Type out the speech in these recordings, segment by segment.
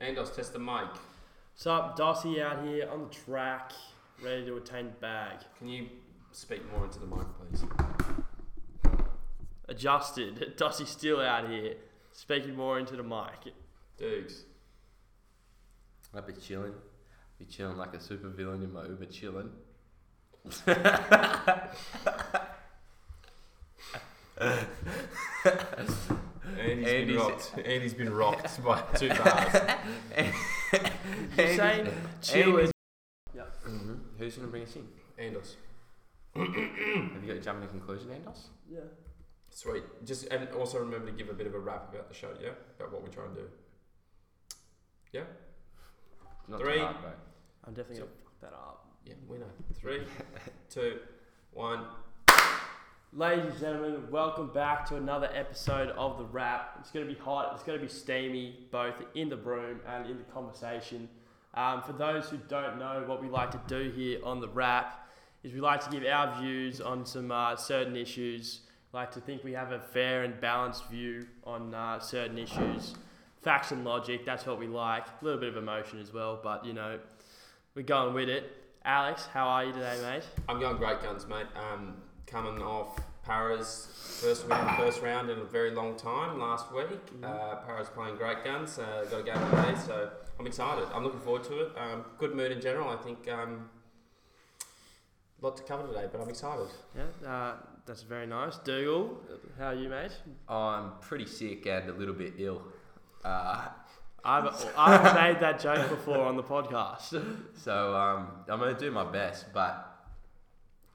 Andos, test the mic. What's up, Dossie out here on the track, ready to attain the bag. Can you speak more into the mic, please? Adjusted, Dossie still out here, speaking more into the mic. Dukes. I'd be chilling. Be chilling like a super villain in my Uber chilling. Andy's Andy's- been rocked. Andy's been rocked by two bars. You're saying chill Andy's- is hmm Who's going to bring us in? Andos. Have you got a jumping conclusion, Andos? yeah. Sweet. Just and also remember to give a bit of a rap about the show, yeah? About what we're trying to do. Yeah? Not Three. hard. I'm definitely gonna fuck that up. Yeah, we know. Three, two, one. Ladies and gentlemen, welcome back to another episode of the Wrap. It's going to be hot, it's going to be steamy, both in the room and in the conversation. Um, for those who don't know, what we like to do here on the Wrap is we like to give our views on some uh, certain issues. Like to think we have a fair and balanced view on uh, certain issues. Facts and logic, that's what we like. A little bit of emotion as well, but you know, we're going with it. Alex, how are you today, mate? I'm going great guns, mate. Um, coming off Para's first win, first round in a very long time last week. Uh, Para's playing great guns. Uh, got a game today, so I'm excited. I'm looking forward to it. Um, good mood in general. I think um, a lot to cover today, but I'm excited. Yeah, uh, that's very nice. Dougal, how are you, mate? I'm pretty sick and a little bit ill. Uh, I've, I've made that joke before on the podcast. so um, I'm going to do my best, but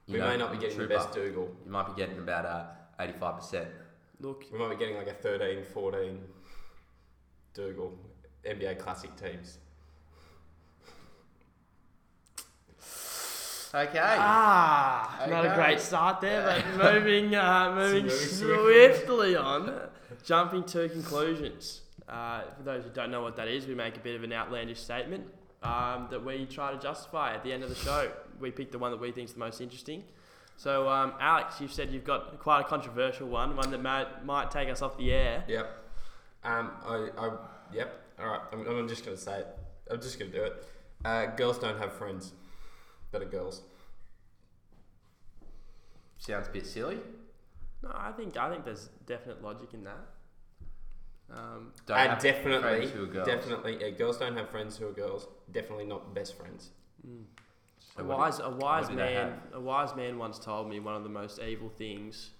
you we know, may not be getting the trooper, best Dougal. You might be getting about uh, 85%. Look, We might be getting like a 13, 14 Dougal. NBA Classic teams. Okay. ah, not a great start there, but moving, uh, moving Moving swiftly on, jumping to conclusions. Uh, for those who don't know what that is, we make a bit of an outlandish statement um, that we try to justify at the end of the show. We pick the one that we think is the most interesting. So, um, Alex, you've said you've got quite a controversial one, one that might, might take us off the air. Yep. Um, I, I, yep. All right. I'm, I'm just going to say it. I'm just going to do it. Uh, girls don't have friends that are girls. Sounds a bit silly. No, I think I think there's definite logic in that. Um, Don't and have definitely, friends who are girls. definitely, yeah, girls don't have friends who are girls. Definitely not best friends. mm. So a what wise a wise man a wise man once told me one of the most evil things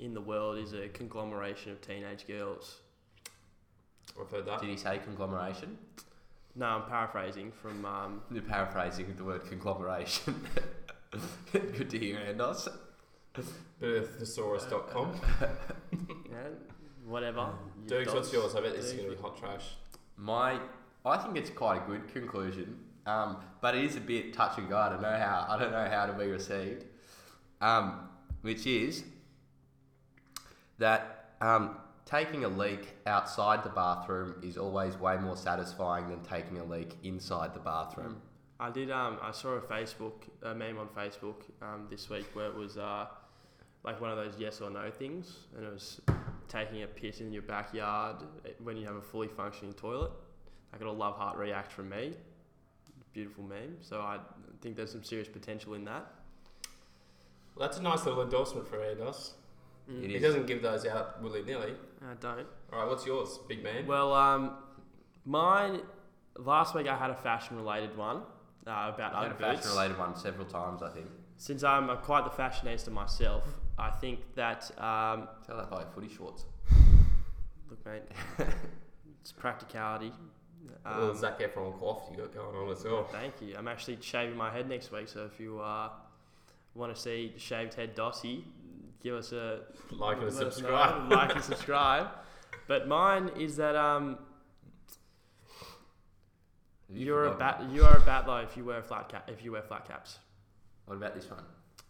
in the world is a conglomeration of teenage girls. I've heard that. Did he say conglomeration? No, I'm paraphrasing from um, You're paraphrasing the word conglomeration. Good to hear, Andos. Bit of thesaurus.com. yeah, whatever. you Dukes, what's yours? I bet this is going to be hot trash. My, I think it's quite a good conclusion, um, but it is a bit touch and go. I don't know how. I don't know how to be received. Um, which is that um, taking a leak outside the bathroom is always way more satisfying than taking a leak inside the bathroom. I did. Um, I saw a Facebook a meme on Facebook um, this week where it was uh, like one of those yes or no things, and it was taking a piss in your backyard eh, when you have a fully functioning toilet. I got a love heart react from me. Beautiful meme. So I think there's some serious potential in that. Well, that's a nice little endorsement for Andos. Mm. It He is. doesn't give those out willy nilly. I don't. All right, what's yours, big man? Well, um, mine last week I had a fashion related one uh, about I've had a fashion related one several times, I think. Since I'm uh, quite the fashionista myself, I think that um, Tell that by footy shorts. look, mate, it's practicality. Little Um, Zac Efron cough you got going on as well. Thank you. I'm actually shaving my head next week, so if you uh, want to see shaved head Dossie, give us a Like and us know. subscribe. like and subscribe. But mine is that um, you you're a bat. You are a batler if you wear flat cap. If you wear flat caps. What about this one?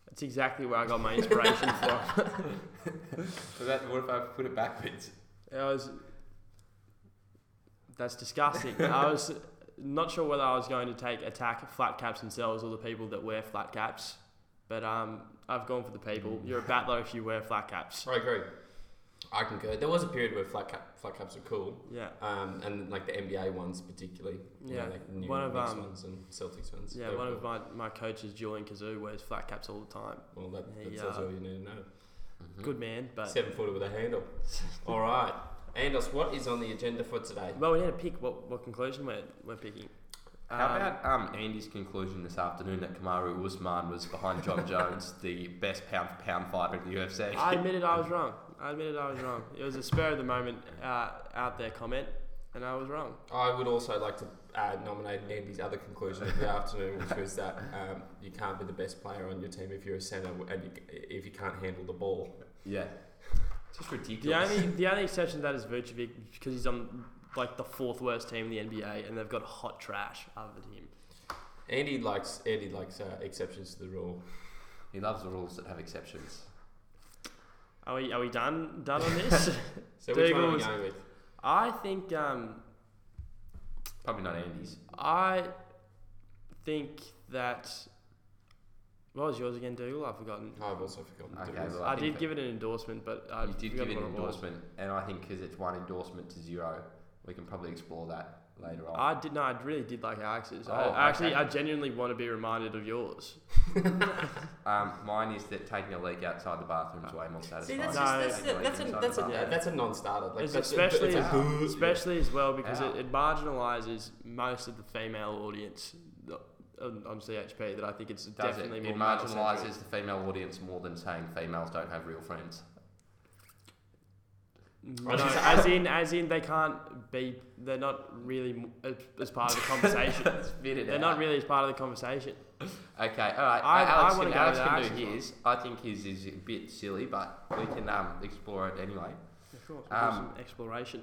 That's exactly where I got my inspiration from. What, about, what if I put it backwards? I was. That's disgusting. I was not sure whether I was going to take attack flat caps themselves or the people that wear flat caps, but um, I've gone for the people. You're a battler if you wear flat caps. I agree. I concur. There was a period where flat cap, flat caps were cool, Yeah. um, and like the NBA ones particularly. You Yeah. know, like New One of, Knicks um, ones and Celtics ones. Yeah, They were one cool. of my, my coaches, Julian Kazoo, wears flat caps all the time. Well, that, He, that tells uh, all you need to know. Mhm. Good man, but Seven footer with a handle. all right, Andos, what is on the agenda for today? well, we need to pick what, what conclusion we're, we're picking. How Um, about um, Andy's conclusion this afternoon that Kamaru Usman was behind Jon Jones, the best pound for pound fighter in the UFC? I admitted I was wrong. I admitted I was wrong. It was a spur of the moment uh, out there comment, and I was wrong. I would also like to uh, nominate Andy's other conclusion of the afternoon, which was that um, you can't be the best player on your team if you're a centre and you, if you can't handle the ball. yeah, just The ridiculous. only the only exception to that is Vucevic because he's on like the fourth worst team in the NBA, and they've got hot trash other than him. Andy likes Andy likes uh, exceptions to the rule. He loves the rules that have exceptions. Are we are we done done on this? So which one are we going with? I think um, Probably not Andy's. I think that. What was yours again, Dougal? I've forgotten. I've also forgotten. Okay, to well, I, I did give it an endorsement, but I you did give it what an it endorsement, and I think because it's one endorsement to zero, we can probably explore that later on. I did no, I really did like Alex's. Oh, I, actually. I genuinely want to be reminded of yours. Um, mine is that taking a leak outside the bathroom is way more See, satisfying. that's, No, just, that's, than that's, a, that's, a, Yeah. that's a non-starter. Like, It's that's especially- a, it's a, Especially as well because Yeah. it, it marginalises most of the female audience on, on CHP. That I think it's Does definitely It more male-centric. marginalises the female audience more than saying females don't have real friends. No, as in, as in, they can't be. They're not really as, as part of the conversation. They're out. not really as part of the conversation. Okay, all right. I- uh, Alex I can, go Alex can Alex's do one. his. I think his is a bit silly, but we can um, explore it anyway. Of course, we'll Um, do some exploration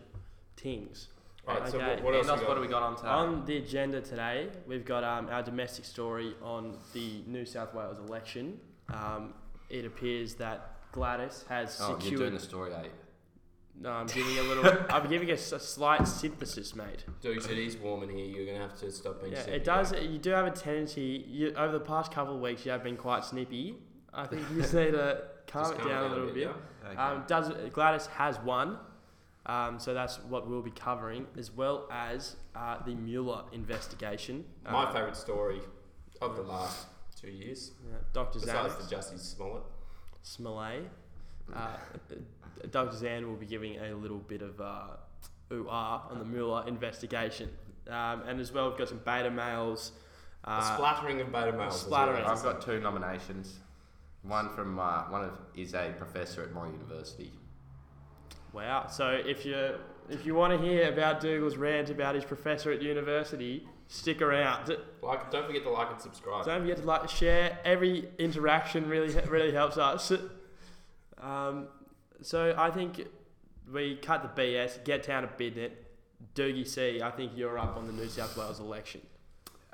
things. Right, so Okay. what, what else Andos, we what do we got on today? On the agenda today, we've got um, our domestic story on the New South Wales election. Um, it appears that Gladys has oh, you're secured. doing the story, eh? no, I'm giving a little. I'm giving a, s- a slight synthesis, mate. Dukes, it is warm in here. You're going to have to stop being Yeah, snippy. it does. You do have a tendency. You, over the past couple of weeks, you have been quite snippy. I think you just need to calm Just it calm down a little bit. yeah? Okay. Um, does Gladys has won, um, so that's what we'll be covering, as well as uh, the Mueller investigation. My Uh, favourite story of the last two years, yeah, Dr. besides Zan the Jussie Smollett. Smollett. Uh, Dr. Zan will be giving a little bit of uh, ooh ah on the Mueller investigation, um, and as well we've got some beta males. a Uh, splattering of beta males. splattering. well. I've got two nominations. One from uh, one of is a professor at my university. Wow! So if you if you want to hear about Dougal's rant about his professor at university, stick around. Like, don't forget to like and subscribe. Don't forget to like, share. Every interaction really really helps us. Um, so I think we cut the BS, get down to business. Doogie C, I think you're up on the New South Wales election.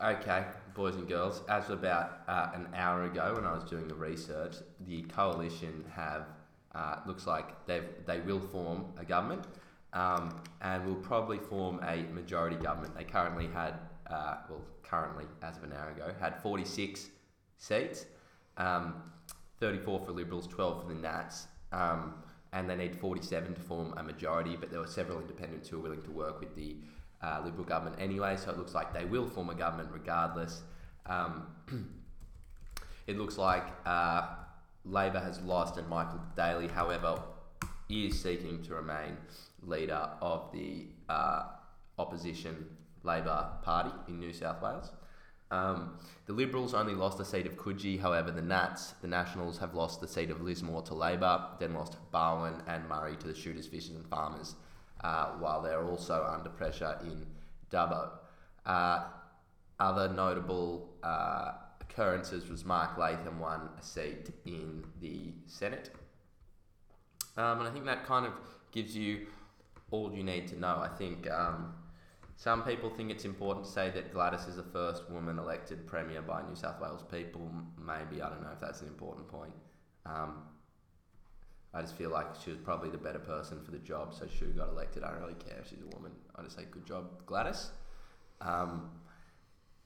Okay, boys and girls. As of about uh, an hour ago, when I was doing the research, the coalition have uh, looks like they they will form a government, um, and will probably form a majority government. They currently had, uh, well, currently as of an hour ago, had forty six seats, um, thirty four for Liberals, twelve for the Nats. Um, and they need 47 to form a majority, but there were several independents who were willing to work with the uh, Liberal government anyway, so it looks like they will form a government regardless. Um, it looks like uh, Labor has lost, and Michael Daley, however, is seeking to remain leader of the uh, opposition Labor Party in New South Wales. Um, the Liberals only lost the seat of Coogee, however, the Nats, the Nationals, have lost the seat of Lismore to Labor, then lost Barwon and Murray to the Shooters, Fishers, and Farmers, uh, while they're also under pressure in Dubbo. Uh, other notable uh, occurrences was Mark Latham won a seat in the Senate. Um, and I think that kind of gives you all you need to know. I think um, some people think it's important to say that Gladys is the first woman elected Premier by New South Wales people. Maybe, I don't know if that's an important point. Um, I just feel like she was probably the better person for the job, so she got elected. I don't really care if she's a woman. I just say, good job, Gladys. Um,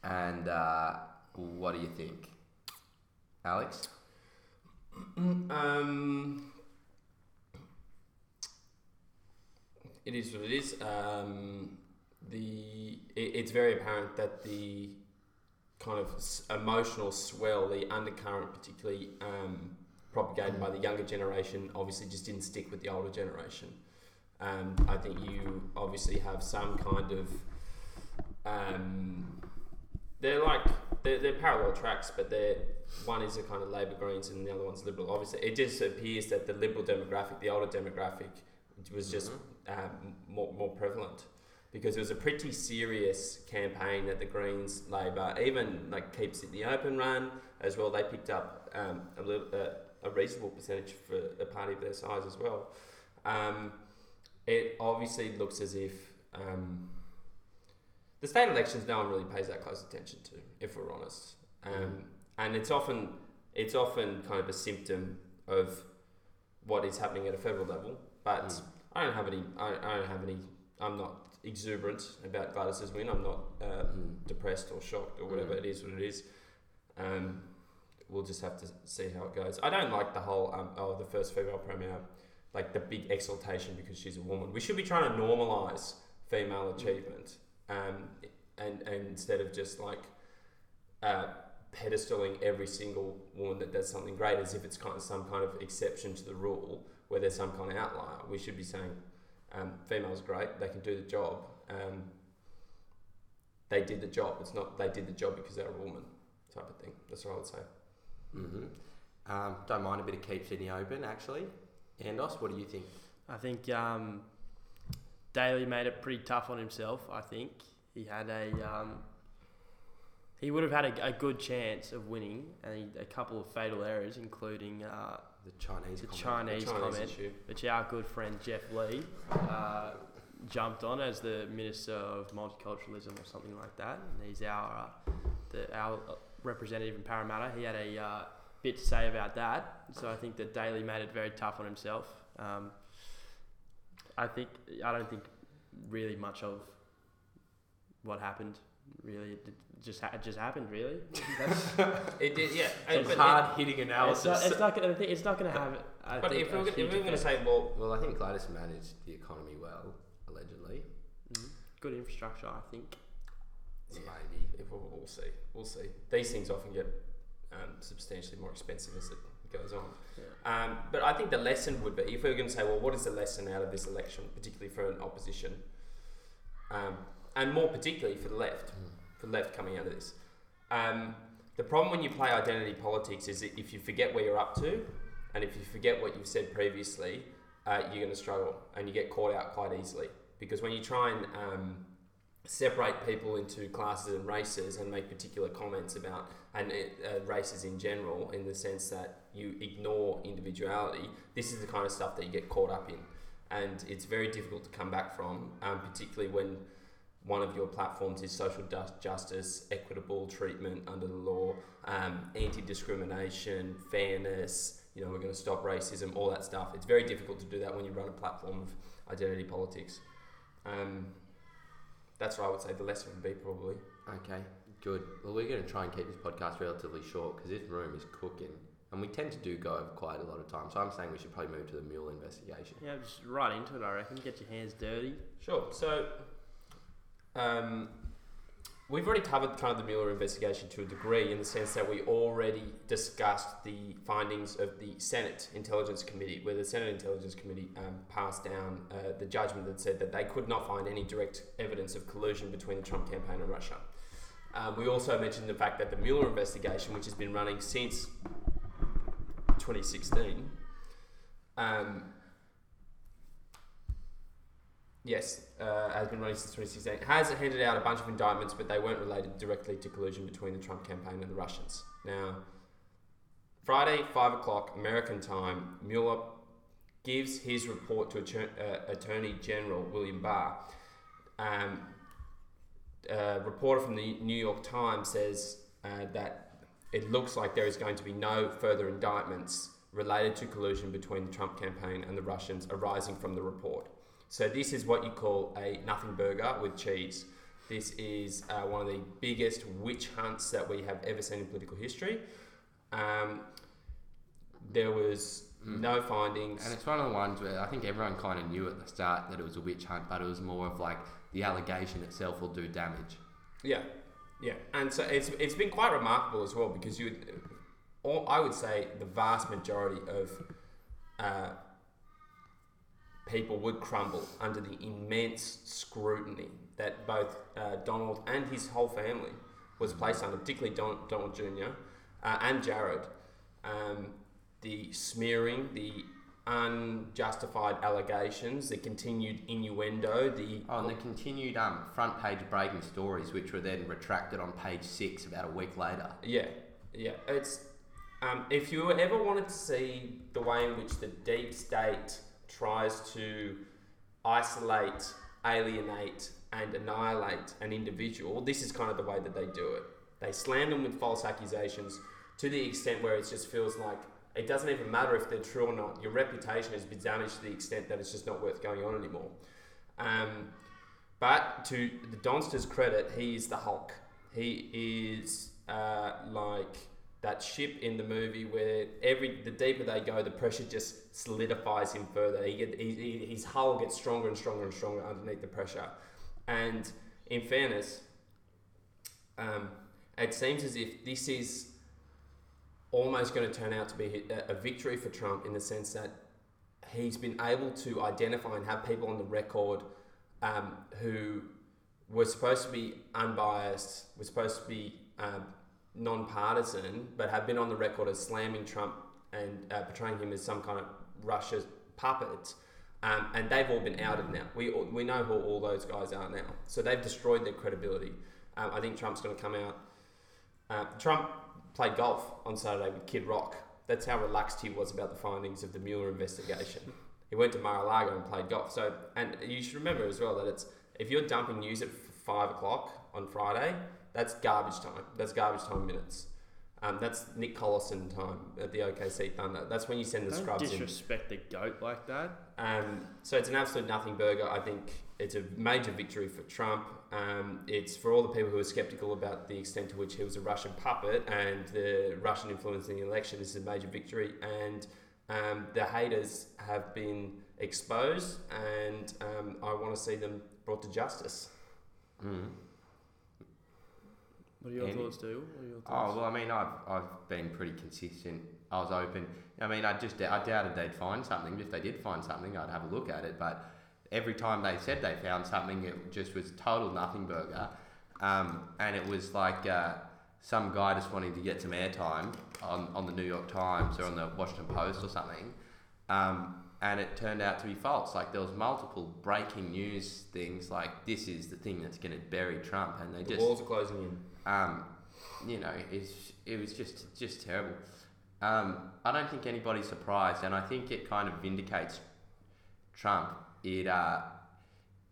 and uh, what do you think, Alex? Um, it is what it is. Um, the it, it's very apparent that the kind of emotional swell, the undercurrent, particularly um, propagated by the younger generation, obviously just didn't stick with the older generation. Um, I think you obviously have some kind of um, they're like they're, they're parallel tracks, but they're one is a kind of Labor Greens and the other one's Liberal. Obviously, it just appears that the Liberal demographic, the older demographic, was just um, more more prevalent because it was a pretty serious campaign that the Greens, Labor, even like Keep Sydney Open run as well. They picked up um, a little uh, a reasonable percentage for a party of their size as well. Um, it obviously looks as if um, the state elections no one really pays that close attention to, if we're honest. Um, and it's often it's often kind of a symptom of what is happening at a federal level. But Mm. I don't have any. I, I don't have any. I'm not exuberant about Gladys's win. I'm not uh, Mm. depressed or shocked or whatever. Mm. It is what it is. Um, we'll just have to see how it goes. I don't like the whole um, oh the first female premier, like the big exaltation because she's a woman. We should be trying to normalise female achievement, um, and and instead of just like uh, pedestaling every single woman that does something great as if it's kind of some kind of exception to the rule where there's some kind of outlier. We should be saying um, females are great, they can do the job. Um, they did the job. It's not they did the job because they're a woman type of thing. That's what I would say. Mm-hmm. Um, don't mind a bit of Keep Sydney Open, actually. Andos, what do you think? I think um, Daley made it pretty tough on himself. I think he had a um, he would have had a, a good chance of winning, and he, a couple of fatal errors, including uh, The Chinese the comment. Chinese, The Chinese comment, issue. which our good friend Geoff Lee uh, jumped on as the Minister of Multiculturalism or something like that. And he's our uh, the our representative in Parramatta. He had a uh, bit to say about that. So I think that Daley made it very tough on himself. Um, I think I don't think really much of what happened. Really, it just ha- it just happened. Really, That's, It did, yeah. It's but hard hitting it's analysis. not. It's not gonna. It's not gonna have. I but think, if we we're, if we we're to say, well, well, I think Gladys managed the economy well, allegedly. Mm, good infrastructure, I think. Maybe. if we'll, we'll see, we'll see. These things often get um, substantially more expensive as it goes on. Yeah. Um, but I think the lesson would be if we were going to say, well, what is the lesson out of this election, particularly for an opposition, um, and more particularly for the left, for the left coming out of this. Um, the problem when you play identity politics is that if you forget where you're up to, and if you forget what you've said previously, uh, you're going to struggle and you get caught out quite easily. Because when you try and um, separate people into classes and races and make particular comments about and uh, races in general, in the sense that you ignore individuality, this is the kind of stuff that you get caught up in, and it's very difficult to come back from, um, particularly when one of your platforms is social justice, equitable treatment under the law, um, anti-discrimination, fairness. You know, we're going to stop racism, all that stuff. It's very difficult to do that when you run a platform of identity politics. Um, that's what I would say the lesson would be probably. Okay, good. Well, we're going to try and keep this podcast relatively short because this room is cooking. And we tend to do go over quite a lot of time. So I'm saying we should probably move to the mule investigation. Yeah, just right into it. I reckon. Get your hands dirty. Sure. So, um, we've already covered kind of the Mueller investigation to a degree in the sense that we already discussed the findings of the Senate Intelligence Committee, where the Senate Intelligence Committee um, passed down uh, the judgment that said that they could not find any direct evidence of collusion between the Trump campaign and Russia. Um, we also mentioned the fact that the Mueller investigation, which has been running since 2016, um, Yes, uh, has been running since 2016. Has handed out a bunch of indictments, but they weren't related directly to collusion between the Trump campaign and the Russians. Now, Friday, 5 o'clock American time, Mueller gives his report to Attorney, uh, Attorney General William Barr. Um, a reporter from the New York Times says uh, that it looks like there is going to be no further indictments related to collusion between the Trump campaign and the Russians arising from the report. So this is what you call a nothing burger with cheese. This is uh, one of the biggest witch hunts that we have ever seen in political history. Um, there was Mm. no findings. And it's one of the ones where I think everyone kind of knew at the start that it was a witch hunt, but it was more of like the allegation itself will do damage. Yeah, yeah, and so it's it's been quite remarkable as well because you, all I would say the vast majority of uh, people would crumble under the immense scrutiny that both uh, Donald and his whole family was placed under, particularly Don, Donald Jr. Uh, and Jared. Um, the smearing, the unjustified allegations, the continued innuendo, the Oh, and the continued um, front page breaking stories, which were then retracted on page six about a week later. Yeah, yeah. It's um, if you ever wanted to see the way in which the deep state tries to isolate, alienate, and annihilate an individual, this is kind of the way that they do it. They slam them with false accusations to the extent where it just feels like it doesn't even matter if they're true or not. Your reputation has been damaged to the extent that it's just not worth going on anymore. Um, but to the Donster's credit, he is the Hulk. He is uh, like that ship in the movie where every the deeper they go, the pressure just solidifies him further. He get he, his hull gets stronger and stronger and stronger underneath the pressure. And in fairness, um, it seems as if this is almost going to turn out to be a, a victory for Trump in the sense that he's been able to identify and have people on the record um, who were supposed to be unbiased, were supposed to be um, non-partisan, but have been on the record as slamming Trump and uh, portraying him as some kind of Russia puppet. Um, and they've all been outed now. We, we know who all those guys are now. So they've destroyed their credibility. Um, I think Trump's going to come out. Uh, Trump played golf on Saturday with Kid Rock. That's how relaxed he was about the findings of the Mueller investigation. He went to Mar-a-Lago and played golf. So, and you should remember as well that it's if you're dumping news at five o'clock on Friday, that's garbage time. That's garbage time minutes. Um, that's Nick Collison time at the OKC Thunder. That's when you send the Don't scrubs in. disrespect the goat like that. Um, so it's an absolute nothing burger. I think it's a major victory for Trump. Um, it's for all the people who are skeptical about the extent to which he was a Russian puppet and the Russian influence in the election. This is a major victory, and um, the haters have been exposed, and um, I want to see them brought to justice. Mm. What are your Andy? thoughts, do? What are your Oh well, I mean, I've I've been pretty consistent. I was open. I mean, I just I doubted they'd find something. If they did find something, I'd have a look at it. But every time they said they found something, it just was total nothing burger. Um, and it was like uh, some guy just wanting to get some airtime on, on the New York Times or on the Washington Post or something. Um, and it turned out to be false. Like there was multiple breaking news things. Like this is the thing that's going to bury Trump, and they The just walls are closing in. Um, you know, it's, it was just just terrible. Um, I don't think anybody's surprised, and I think it kind of vindicates Trump. It uh,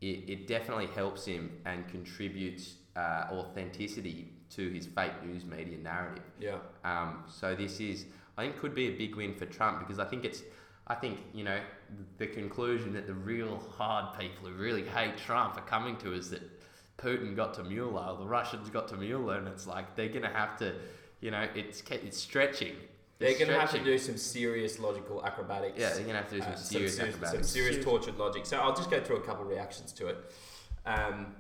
it, it definitely helps him and contributes uh, authenticity to his fake news media narrative. Yeah. Um, so this is, I think, could be a big win for Trump because I think it's, I think you know, the conclusion that the real hard people who really hate Trump are coming to is that Putin got to Mueller, or the Russians got to Mueller, and it's like they're gonna have to, you know, it's it's stretching. They're going to have to do some serious logical acrobatics. Yeah, they're gonna have to do some Uh, serious some, serious, some acrobatics. serious Serious. tortured logic. So I'll just go through a couple of reactions to it. Um,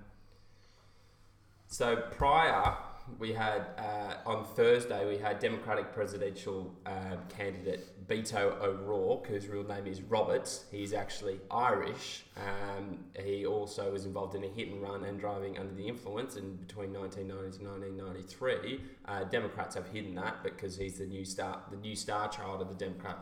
so prior, we had uh, on Thursday we had Democratic presidential um, candidate Beto O'Rourke, whose real name is Roberts. He's actually Irish. Um, he also was involved in a hit and run and driving under the influence in between 1990 to 1993. Uh, Democrats have hidden that because he's the new star, the new star child of the Democratic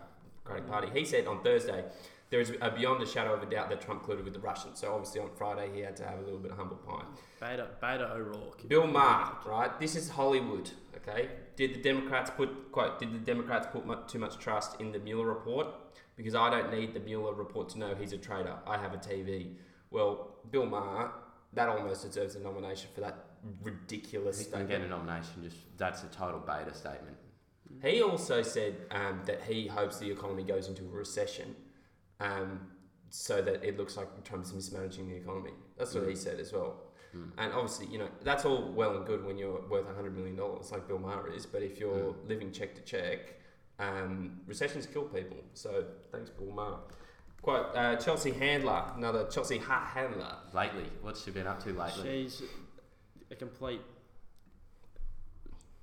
Party. He said on Thursday there is a beyond a shadow of a doubt that Trump colluded with the Russians. So obviously on Friday he had to have a little bit of humble pie. Beta, Beta O'Rourke. Bill Maher, right? This is Hollywood, okay? Did the Democrats put quote? Did the Democrats put mu too much trust in the Mueller report? Because I don't need the Mueller report to know he's a traitor. I have a TV. Well, Bill Maher, that almost deserves a nomination for that ridiculous He can statement. get a nomination. Just that's a total beta statement. He also said um, that he hopes the economy goes into a recession, um, so that it looks like Trump's mismanaging the economy. That's what he said as well. Mm. And obviously, you know, that's all well and good when you're worth $100 million, like Bill Maher is. But if you're living check to check, Um, recessions kill people. So thanks, Bill Maher. Quote, uh, Chelsea Handler, another Chelsea ha- handler. Lately, what's she been up to lately? She's a complete.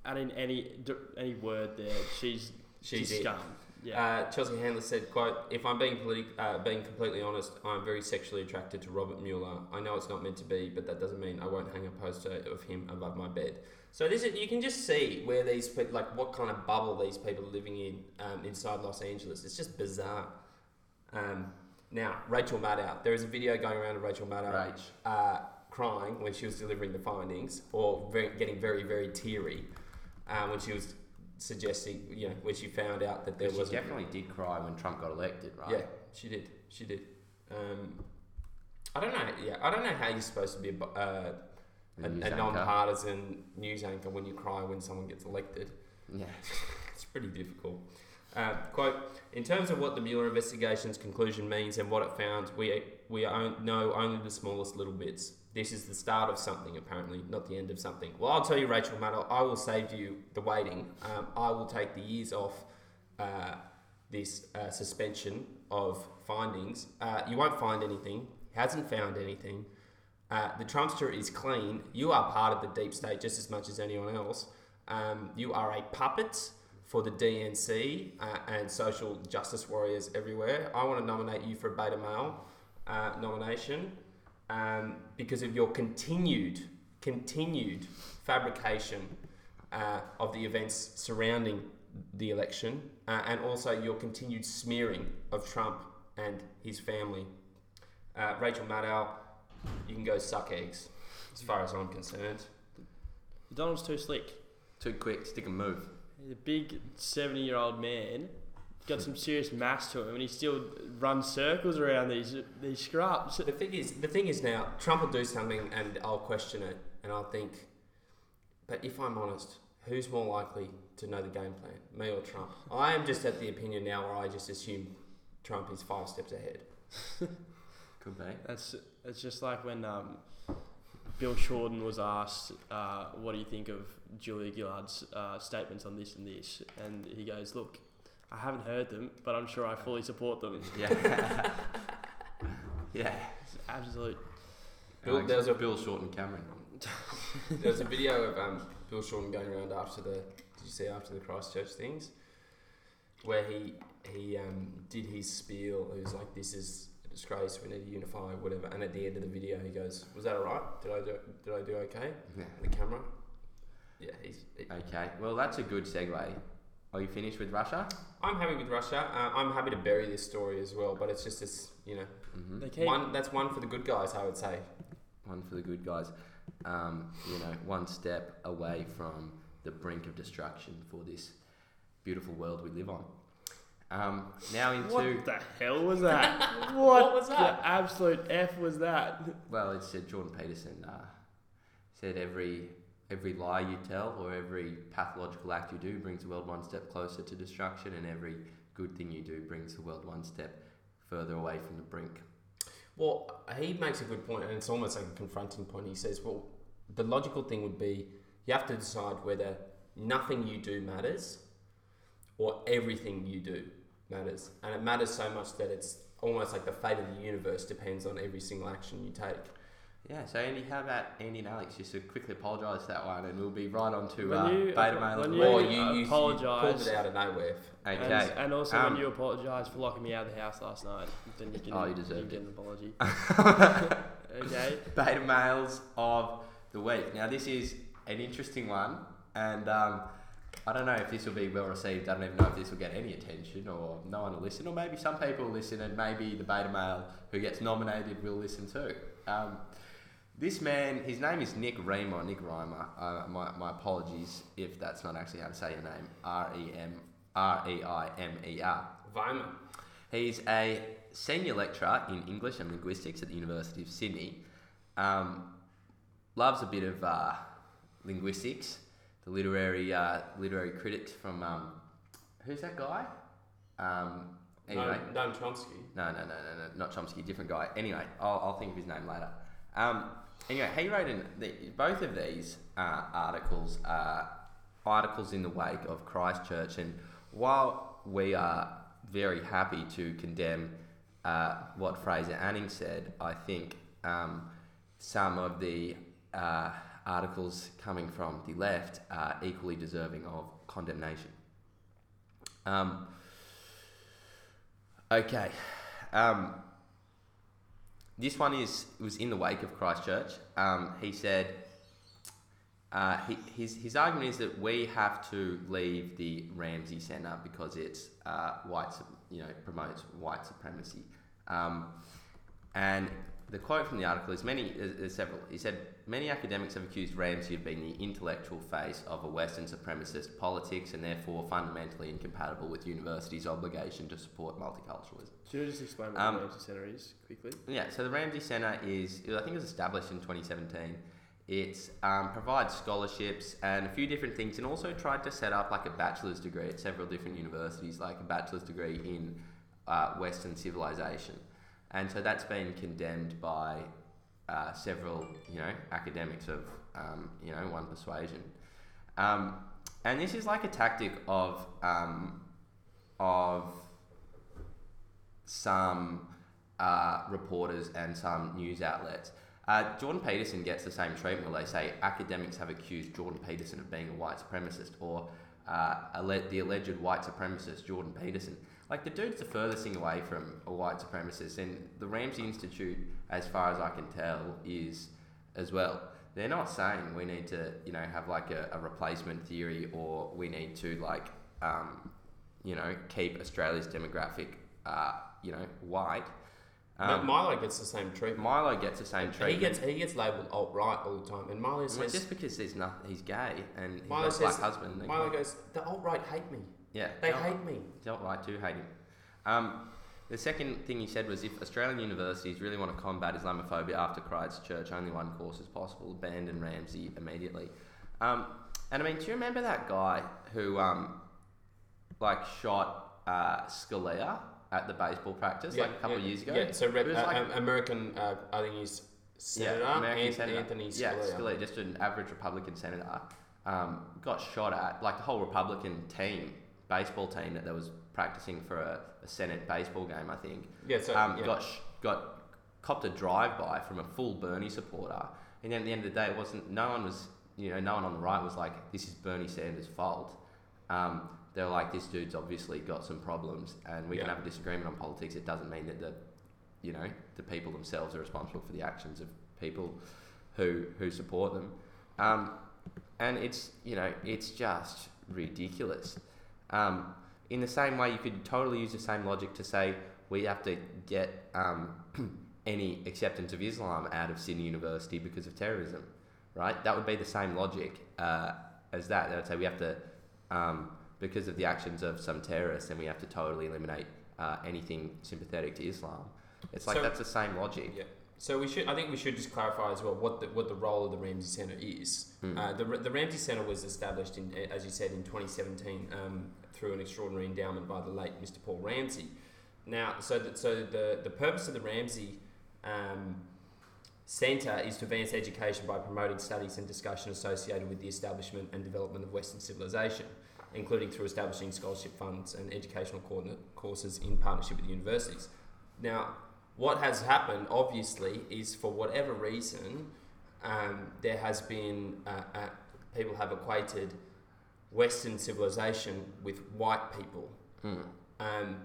Adding any any word there, she's She's just scum. Yeah. Uh, Chelsea Handler said, "quote If I'm being politi- uh, being completely honest, I'm very sexually attracted to Robert Mueller. I know it's not meant to be, but that doesn't mean I won't hang a poster of him above my bed." So this is, you can just see where these pe- like what kind of bubble these people are living in um, inside Los Angeles. It's just bizarre. Um, now Rachel Maddow, there is a video going around of Rachel Maddow uh, crying when she was delivering the findings, or very, getting very very teary uh, when she was suggesting, you know, when she found out that there She was definitely did cry when Trump got elected, right? yeah, she did. She did. Um, I don't know. Yeah, I don't know how you're supposed to be a, uh, a, a non-partisan news anchor when you cry when someone gets elected. Yeah. It's pretty difficult. Uh, quote: In terms of what the Mueller investigation's conclusion means and what it found, we we know only the smallest little bits. This is the start of something, apparently, not the end of something. Well, I'll tell you, Rachel Maddow, I will save you the waiting. Um, I will take the years off uh, this uh, suspension of findings. Uh, you won't find anything. Hasn't found anything. Uh, the Trumpster is clean. You are part of the deep state just as much as anyone else. Um, you are a puppet for the DNC uh, and social justice warriors everywhere. I want to nominate you for a beta male uh, nomination um, because of your continued, continued fabrication uh, of the events surrounding the election uh, and also your continued smearing of Trump and his family. Uh, Rachel Maddow, you can go suck eggs, as far as I'm concerned. Donald's too slick. Too quick, stick and move. He's a big seventy-year-old man. Got some serious mass to him, and he still runs circles around these these scrubs. The thing is, the thing is now, Trump will do something and I'll question it, and I'll think, but if I'm honest, who's more likely to know the game plan, me or Trump? I am just at the opinion now where I just assume Trump is five steps ahead. Could be. That's it's just like when um, Bill Shorten was asked, uh, "What do you think of Julia Gillard's uh, statements on this and this?" And he goes, "Look, I haven't heard them, but I'm sure I fully support them." Yeah. yeah. It's absolute. Bill- there was a- Bill Shorten Cameron. There was a video of um, Bill Shorten going around after the, did you see after the Christchurch things, where he he um, did his spiel. He was like, "This is a disgrace. We need to unify, whatever." And at the end of the video, he goes, "Was that alright? Did I do did I do okay?" Yeah. The camera. Yeah, he's. He, Okay. Well, that's a good segue. Are you finished with Russia? I'm happy with Russia. Uh, I'm happy to bury this story as well, but it's just this, you know, Mm-hmm. They keep one that's one for the good guys. I would say. One for the good guys. Um, you know, one step away from the brink of destruction for this beautiful world we live on. Um, now into What the hell was that? what, was that? The absolute f was that? well, it said Jordan Peterson uh, said every every lie you tell or every pathological act you do brings the world one step closer to destruction, and every good thing you do brings the world one step further away from the brink. Well, he makes a good point, and it's almost like a confronting point. He says, "Well, the logical thing would be you have to decide whether nothing you do matters or everything you do matters, and it matters so much that it's almost like the fate of the universe depends on every single action you take." Yeah, so Andy, how about Andy and Alex just to quickly apologise for that one, and we'll be right on to uh, you- beta mail. when you- Or you, you, you apologise. pulled it out of nowhere. Okay. And, and also Um, when you apologise for locking me out of the house last night, then you can, Oh, you can deserved get it. an apology. okay. beta males of the week. Now, this is an interesting one, and um, I don't know if this will be well received. I don't even know if this will get any attention, or no one will listen, or maybe some people will listen, and maybe the beta male who gets nominated will listen too. Um, this man, his name is Nick Riemer, Nick Riemer. Uh, my, my apologies if that's not actually how to say your name. R E M R E I M E R. Weimar. He's a senior lecturer in English and linguistics at the University of Sydney. Um, loves a bit of uh, linguistics. The literary uh, literary critic from um, who's that guy? Um, anyway, No, no, Chomsky. no, no, no, no, no, not Chomsky, different guy. Anyway, I'll, I'll think of his name later. Um, anyway, he wrote in the, both of these uh, articles are articles in the wake of Christchurch and while we are very happy to condemn uh, what Fraser Anning said, I think um, some of the uh, articles coming from the left are equally deserving of condemnation. Um, okay. Um, this one is was in the wake of Christchurch. Um, he said uh, he, his, his argument is that we have to leave the Ramsay Centre because it's uh, white, you know, promotes white supremacy. Um, and the quote from the article is many, there's several. He said, Many academics have accused Ramsay of being the intellectual face of a Western supremacist politics and therefore fundamentally incompatible with universities' obligation to support multiculturalism. Should I just explain what Um, the Ramsay Centre is quickly? Yeah, so the Ramsay Centre is, I think it was established in 2017. It um, provides scholarships and a few different things, and also tried to set up like a bachelor's degree at several different universities, like a bachelor's degree in uh, Western civilization. And so that's been condemned by uh, several, you know, academics of, um, you know, one persuasion. Um, and this is like a tactic of, um, of some uh, reporters and some news outlets. Uh, Jordan Peterson gets the same treatment where they say academics have accused Jordan Peterson of being a white supremacist or uh, the alleged white supremacist Jordan Peterson. Like the dude's the furthest thing away from a white supremacist, and the Ramsay Institute, as far as I can tell, is as well. They're not saying we need to, you know, have like a, a replacement theory or we need to like, um, you know, keep Australia's demographic, uh, you know, white. But Um, Milo gets the same treatment. Milo gets the same treatment. He gets he gets labelled alt right all the time, and Milo says just because there's not, he's gay and he's Milo a black says- husband. Milo goes the alt right hate me. Yeah, They the alt- hate me. the alt-right do hate him. Um, the second thing he said was if Australian universities really want to combat Islamophobia after Christchurch, only one course is possible: abandon Ramsay immediately. Um, and I mean, do you remember that guy who um, like shot uh, Scalia at the baseball practice like a couple yeah, of years ago? Yeah, so Rep, was uh, like- um, American, uh, I think he's Senator, American An- senator. Anthony Yeah, Scalia. Scalia, just an average Republican senator, um, got shot at. Like the whole Republican team, baseball team that was practicing for a, a Senate baseball game, I think, Yeah, so um, yeah. got sh- got copped a drive by from a full Bernie supporter. And then at the end of the day, it wasn't. No one was. You know, no one on the right was like, "This is Bernie Sanders' fault." Um, they were like, "This dude's obviously got some problems, and we can have a disagreement on politics. It doesn't mean that the, you know, the people themselves are responsible for the actions of people who who support them." Um, and it's you know, it's just ridiculous. Um, in the same way, you could totally use the same logic to say we have to get um, any acceptance of Islam out of Sydney University because of terrorism, right? That would be the same logic uh, as that. They would say we have to, um, because of the actions of some terrorists, then we have to totally eliminate uh, anything sympathetic to Islam. It's like So- that's the same logic. Yeah. So we should. I think we should just clarify as well what the what the role of the Ramsay Centre is. Mm. Uh, the the Ramsay Centre was established in, as you said, in 2017 um, through an extraordinary endowment by the late Mr. Paul Ramsay. Now, so that so the the purpose of the Ramsay um, Centre is to advance education by promoting studies and discussion associated with the establishment and development of Western civilization, including through establishing scholarship funds and educational coordinate courses in partnership with universities. Now, what has happened, obviously, is for whatever reason, um, there has been uh, uh, people have equated Western civilization with white people, Mm. um,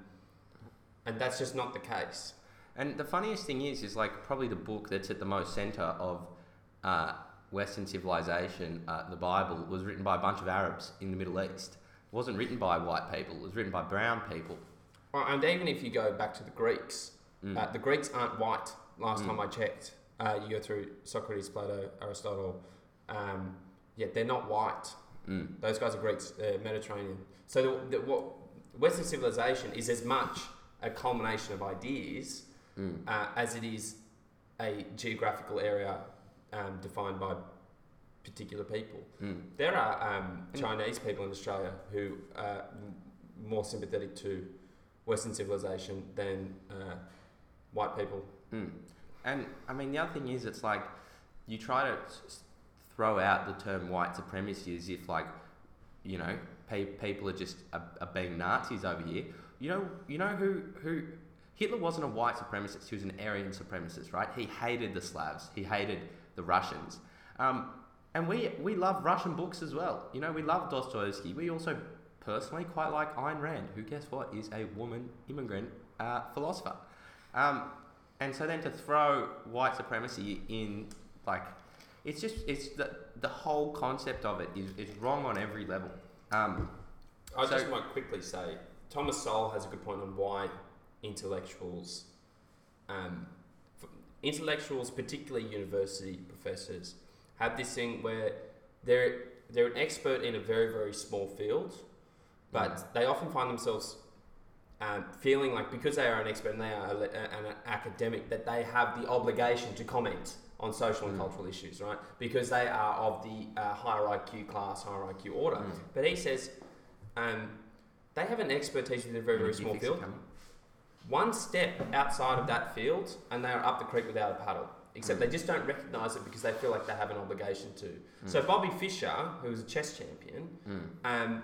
and that's just not the case. And the funniest thing is, is like probably the book that's at the most center of uh, Western civilization, uh, the Bible, was written by a bunch of Arabs in the Middle East. It wasn't written by white people. It was written by brown people. Well, and even if you go back to the Greeks, Mm. uh, the Greeks aren't white. Last Mm. time I checked, uh, you go through Socrates, Plato, Aristotle. Um, yeah, they're not white. Mm. Those guys are Greeks, uh, Mediterranean. So the, the, what Western civilization is as much a culmination of ideas Mm. uh, as it is a geographical area um, defined by particular people. Mm. There are um, And- Chinese people in Australia who are m- more sympathetic to Western civilization than uh, white people. Mm. And I mean, the other thing is, it's like you try to throw out the term white supremacy as if like you know, pe- people are just are, are being Nazis over here. You know, you know who who Hitler wasn't a white supremacist. He was an Aryan supremacist, right? He hated the Slavs. He hated the Russians. Um, and we we love Russian books as well. You know, we love Dostoevsky. We also personally quite like Ayn Rand, who guess what is a woman immigrant uh, philosopher. Um, and so then to throw white supremacy in like it's just it's the the whole concept of it is, is wrong on every level. Um, I So- just might quickly say Thomas Sowell has a good point on why intellectuals, um, intellectuals, particularly university professors, have this thing where they're they're an expert in a very very small field, but they often find themselves um, feeling like because they are an expert and they are a, an academic that they have the obligation to comment on social and Mm. cultural issues, right? Because they are of the uh, higher IQ class, higher IQ order. Mm. But he says um, they have an expertise in a very, very small field. One step outside of that field, and they are up the creek without a paddle. Except Mm. they just don't recognise it because they feel like they have an obligation to. Mm. So Bobby Fischer, who was a chess champion, Mm. um,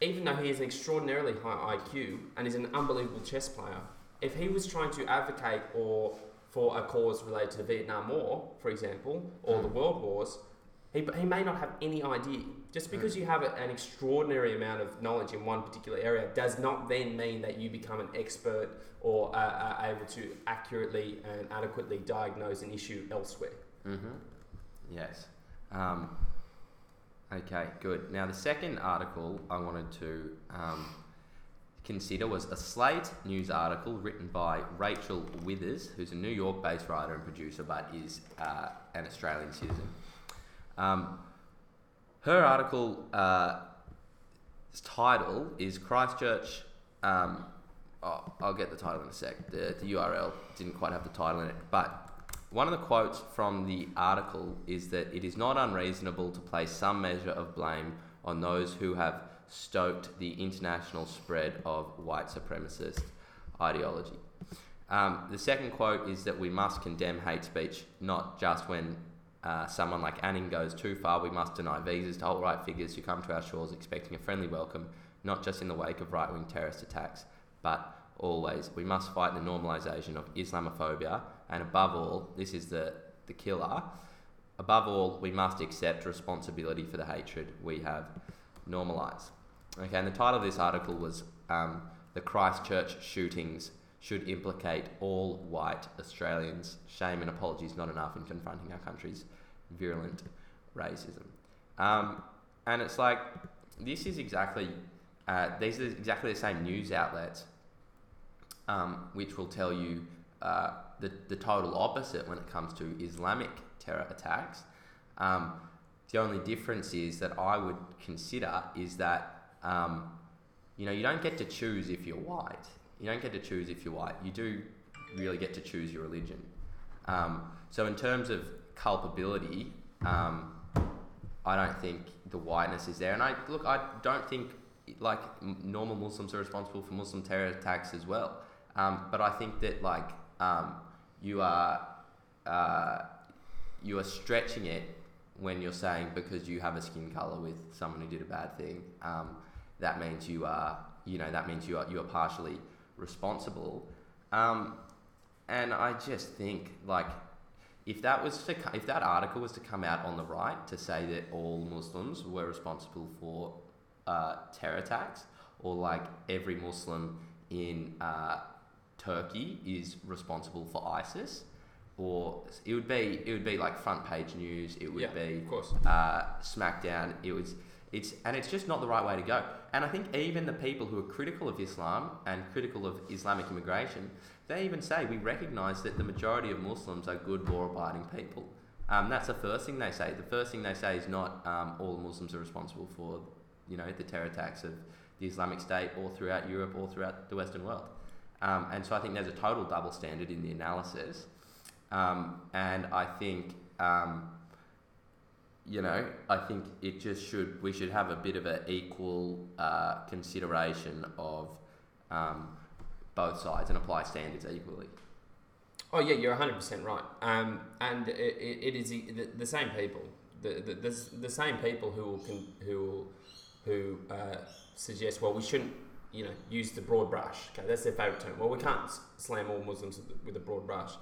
even though he has an extraordinarily high IQ and is an unbelievable chess player, if he was trying to advocate or for a cause related to the Vietnam War, for example, or Mm. the World Wars, he, he may not have any idea. Just because you have a- an extraordinary amount of knowledge in one particular area does not then mean that you become an expert or uh, are able to accurately and adequately diagnose an issue elsewhere. Mm-hmm. Yes. Um, okay, good. Now, the second article I wanted to um, consider was a Slate news article written by Rachel Withers, who's a New York based writer and producer but is uh, an Australian citizen. Um, her article, uh, title is Christchurch. Um, oh, I'll get the title in a sec. The, the URL didn't quite have the title in it, but one of the quotes from the article is that it is not unreasonable to place some measure of blame on those who have stoked the international spread of white supremacist ideology. Um, the second quote is that we must condemn hate speech, not just when uh, someone like Anning goes too far. We must deny visas to alt right figures who come to our shores expecting a friendly welcome, not just in the wake of right wing terrorist attacks, but always. We must fight the normalisation of Islamophobia, and above all, this is the, the killer. Above all, we must accept responsibility for the hatred we have normalised. Okay, and the title of this article was um, The Christchurch Shootings Should Implicate All White Australians. Shame and apologies not enough in confronting our country's virulent racism. Um, and it's like, this is exactly, uh, these are exactly the same news outlets um, which will tell you uh, the, the total opposite when it comes to Islamic terror attacks. Um, the only difference is that I would consider is that um, you know you don't get to choose if you're white. You don't get to choose if you're white. You do really get to choose your religion. Um, so in terms of culpability, um, I don't think the whiteness is there. And I look, I don't think like normal Muslims are responsible for Muslim terror attacks as well. Um, but I think that like um, you are uh, you are stretching it when you're saying because you have a skin color with someone who did a bad thing, um, that means you are you know that means you are you are partially responsible. Um, and I just think like if that was to if that article was to come out on the right to say that all Muslims were responsible for uh, terror attacks, or like every Muslim in uh, Turkey is responsible for ISIS, or it would be it would be like front page news. It would Yeah, be Of course. uh, SmackDown. It was it's and it's just not the right way to go. And I think even the people who are critical of Islam and critical of Islamic immigration, they even say we recognise that the majority of Muslims are good, law-abiding people. Um, that's the first thing they say. The first thing they say is not um, all Muslims are responsible for, you know, the terror attacks of the Islamic State or throughout Europe or throughout the Western world. Um, and so I think there's a total double standard in the analysis. Um, and I think um, you know, I think it just should we should have a bit of an equal uh, consideration of um, both sides and apply standards equally. Oh yeah, you're 100 percent right. Um, and it, it, is the, the same people the, the, there's the same people who will con, who will, who uh, suggest, well, we shouldn't, you know, use the broad brush. Okay, that's their favourite term. Well, we can't slam all Muslims with a broad brush.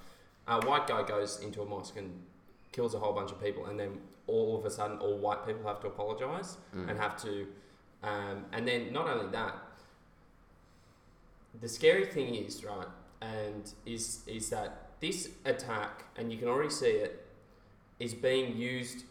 A white guy goes into a mosque and kills a whole bunch of people, and then all of a sudden, all white people have to apologise Mm. and have to, um, and then not only that, the scary thing is right, and is is that this attack, and you can already see it, is being used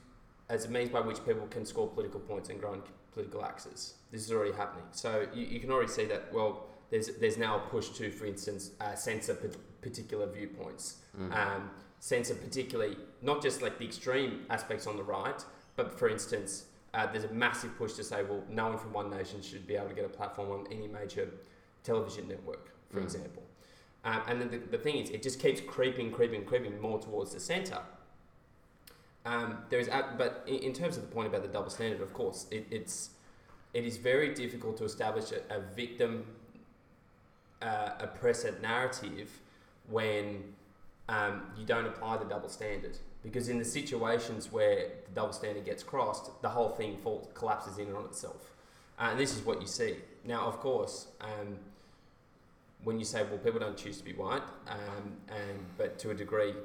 as a means by which people can score political points and grow in political axes. This is already happening. So you, you can already see that. Well, there's there's now a push to, for instance, uh, censor p- particular viewpoints Mm. um, censor particularly not just like the extreme aspects on the right, but for instance, uh, there's a massive push to say, well, no one from one nation should be able to get a platform on any major television network, for Mm. example. Um, and then the, the thing is, it just keeps creeping, creeping, creeping more towards the centre. Um, there is, but in, in terms of the point about the double standard, of course, it, it's it is very difficult to establish a, a victim uh, oppressor narrative when um, you don't apply the double standard. Because in the situations where the double standard gets crossed, the whole thing fall, collapses in on itself. Uh, and this is what you see. Now, of course, um, when you say, well, people don't choose to be white, um, and but to a degree,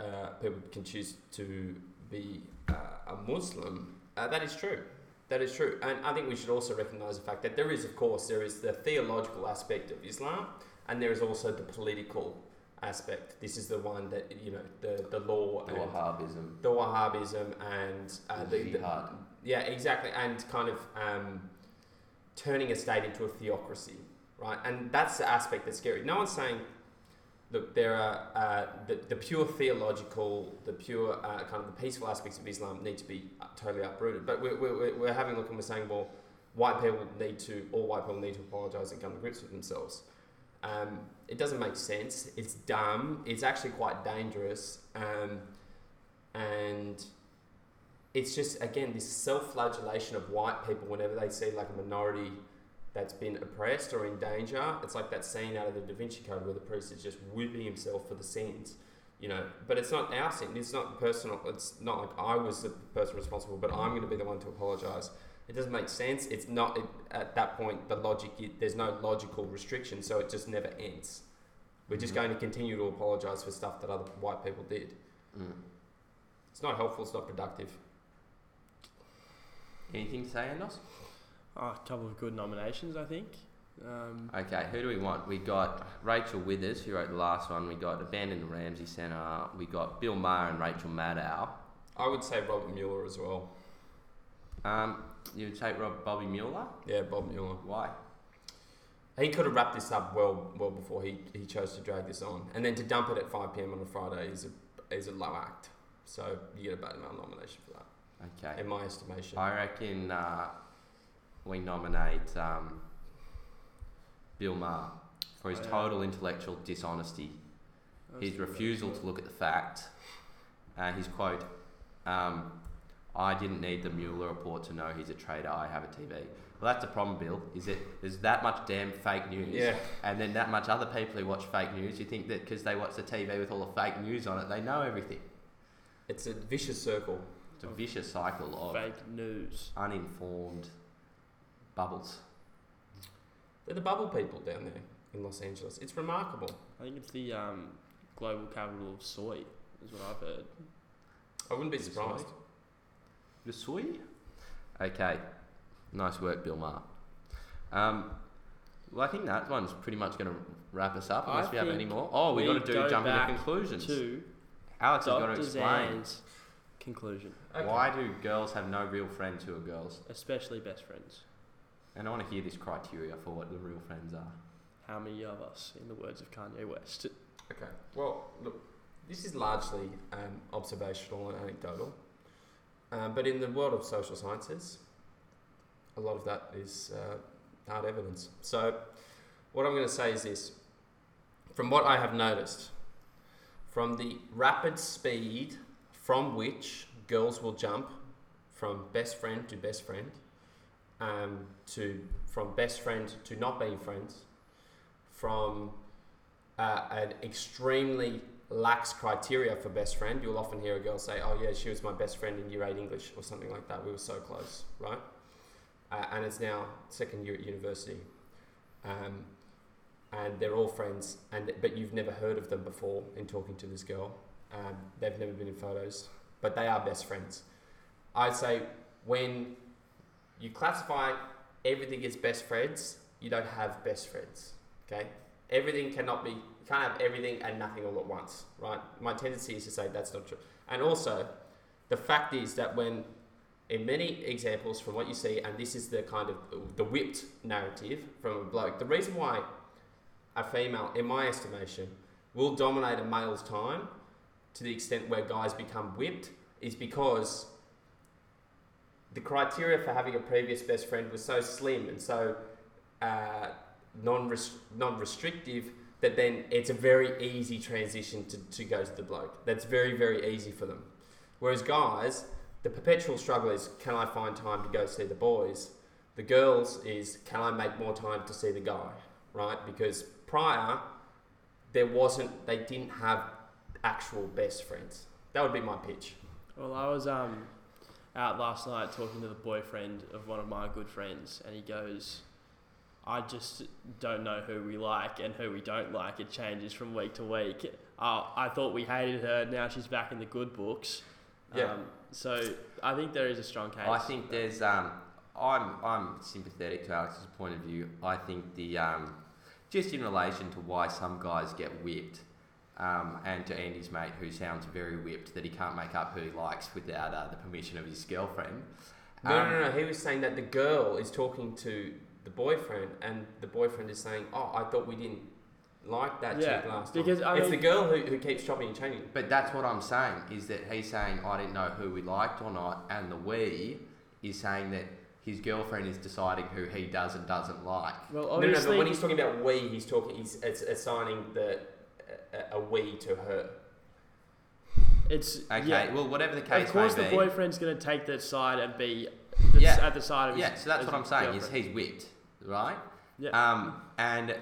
uh, people can choose to be uh, a Muslim, uh, that is true. That is true. And I think we should also recognize the fact that there is, of course, there is the theological aspect of Islam, and there is also the political aspect. This is the one that, you know, the, the law The Wahhabism. the Wahhabism and uh, the the, the, yeah, exactly, and kind of um, turning a state into a theocracy, right? And that's the aspect that's scary. No one's saying, look, there are uh, the, the pure theological, the pure uh, kind of the peaceful aspects of Islam need to be totally uprooted. But we're, we're, we're having a look and we're saying, well, white people need to, all white people need to apologise and come to grips with themselves. Um, it doesn't make sense. It's dumb. It's actually quite dangerous. Um, and it's just again this self-flagellation of white people whenever they see like a minority that's been oppressed or in danger. It's like that scene out of the Da Vinci Code where the priest is just whipping himself for the sins, you know. But it's not our sin. It's not personal. It's not like I was the person responsible, but I'm going to be the one to apologise. It doesn't make sense. It's not it, at that point the logic. It, there's no logical restriction, so it just never ends. We're just Mhm. going to continue to apologise for stuff that other white people did. Mm. It's not helpful. It's not productive. Anything to say, Endos? Oh, a couple of good nominations, I think. Um, Okay, who do we want? We got Rachel Withers, who wrote the last one. We got Abandoned Ramsay Centre. We got Bill Maher and Rachel Maddow. I would say Robert Mueller as well. Um, you would take Rob Bobby Mueller? Yeah, Bob Mueller. Why? He could have wrapped this up well, well before he, he chose to drag this on, and then to dump it at five pm on a Friday is a is a low act. So you get a bad amount nomination for that, Okay. in my estimation. I reckon uh, we nominate um, Bill Maher for his Oh, yeah. total intellectual dishonesty, that's his refusal to look at the fact, and his quote, um, I didn't need the Mueller report to know he's a traitor, I have a TV. Well, that's the problem, Bill, is that there's that much damn fake news, yeah, and then that much other people who watch fake news, you think that because they watch the TV with all the fake news on it, they know everything. it's a vicious circle. It's a vicious cycle of Fake news. uninformed bubbles. They're the bubble people down there in Los Angeles. It's remarkable. I think it's the um, global capital of soy, is what I've heard. I wouldn't be surprised. The soy? Okay. Nice work, Bill Maher. Um, well, I think that one's pretty much going to wrap us up, I unless we have any more. Oh, we we got to do go jump into conclusions. To Alex has got to explain. Zan's conclusion, Okay. Why do girls have no real friends who are girls? especially best friends. And I want to hear this criteria for what the real friends are. How many of us, in the words of Kanye West? Okay. Well, look, this is largely um, observational and anecdotal, um, but in the world of social sciences, a lot of that is uh, hard evidence. So, what I'm going to say is this: from what I have noticed, from the rapid speed from which girls will jump from best friend to best friend, um, to from best friend to not being friends, from uh, an extremely lax criteria for best friend, you'll often hear a girl say, "Oh yeah, she was my best friend in year eight English or something like that. We were so close, right?" Uh, and it's now second year at university, um, and they're all friends, and but you've never heard of them before in talking to this girl. Um, they've never been in photos, but they are best friends. I'd say when you classify everything as best friends, you don't have best friends. Okay, everything cannot be. You can't have everything and nothing all at once, right? My tendency is to say that's not true. And also, the fact is that when, in many examples from what you see, and this is the kind of the whipped narrative from a bloke, the reason why a female, in my estimation, will dominate a male's time to the extent where guys become whipped is because the criteria for having a previous best friend was so slim and so uh, non non restrictive that then it's a very easy transition to, to go to the bloke. That's very very easy for them. Whereas guys, the perpetual struggle is can I find time to go see the boys? The girls is can I make more time to see the guy, right? Because prior there wasn't they didn't have actual best friends. That would be my pitch. Well, I was um, out last night talking to the boyfriend of one of my good friends, and he goes, I just don't know who we like and who we don't like. It changes from week to week. Uh, I thought we hated her. Now she's back in the good books. Yeah. Um, so I think there is a strong case. I think there's. Um, I'm I'm sympathetic to Alex's point of view. I think the um, just in relation to why some guys get whipped, um, and to Andy's mate who sounds very whipped that he can't make up who he likes without uh, the permission of his girlfriend. No, Um, no, no. He was saying that the girl is talking to the boyfriend, and the boyfriend is saying, "Oh, I thought we didn't like that Yeah, chick last time." because, I it's mean- the girl who, who keeps chopping and changing. But that's what I'm saying is that he's saying I didn't know who we liked or not, and the we is saying that his girlfriend is deciding who he does and doesn't like. well, No, no, no. obviously, But when he's talking about we, he's talking. He's assigning the a, a we to her. it's Okay, yeah. well, whatever the case Of course, may the be. boyfriend's going to take that side and be the Yeah. at the side of his. Yeah, so that's his what I'm saying is he's whipped, right? Yeah. Um, and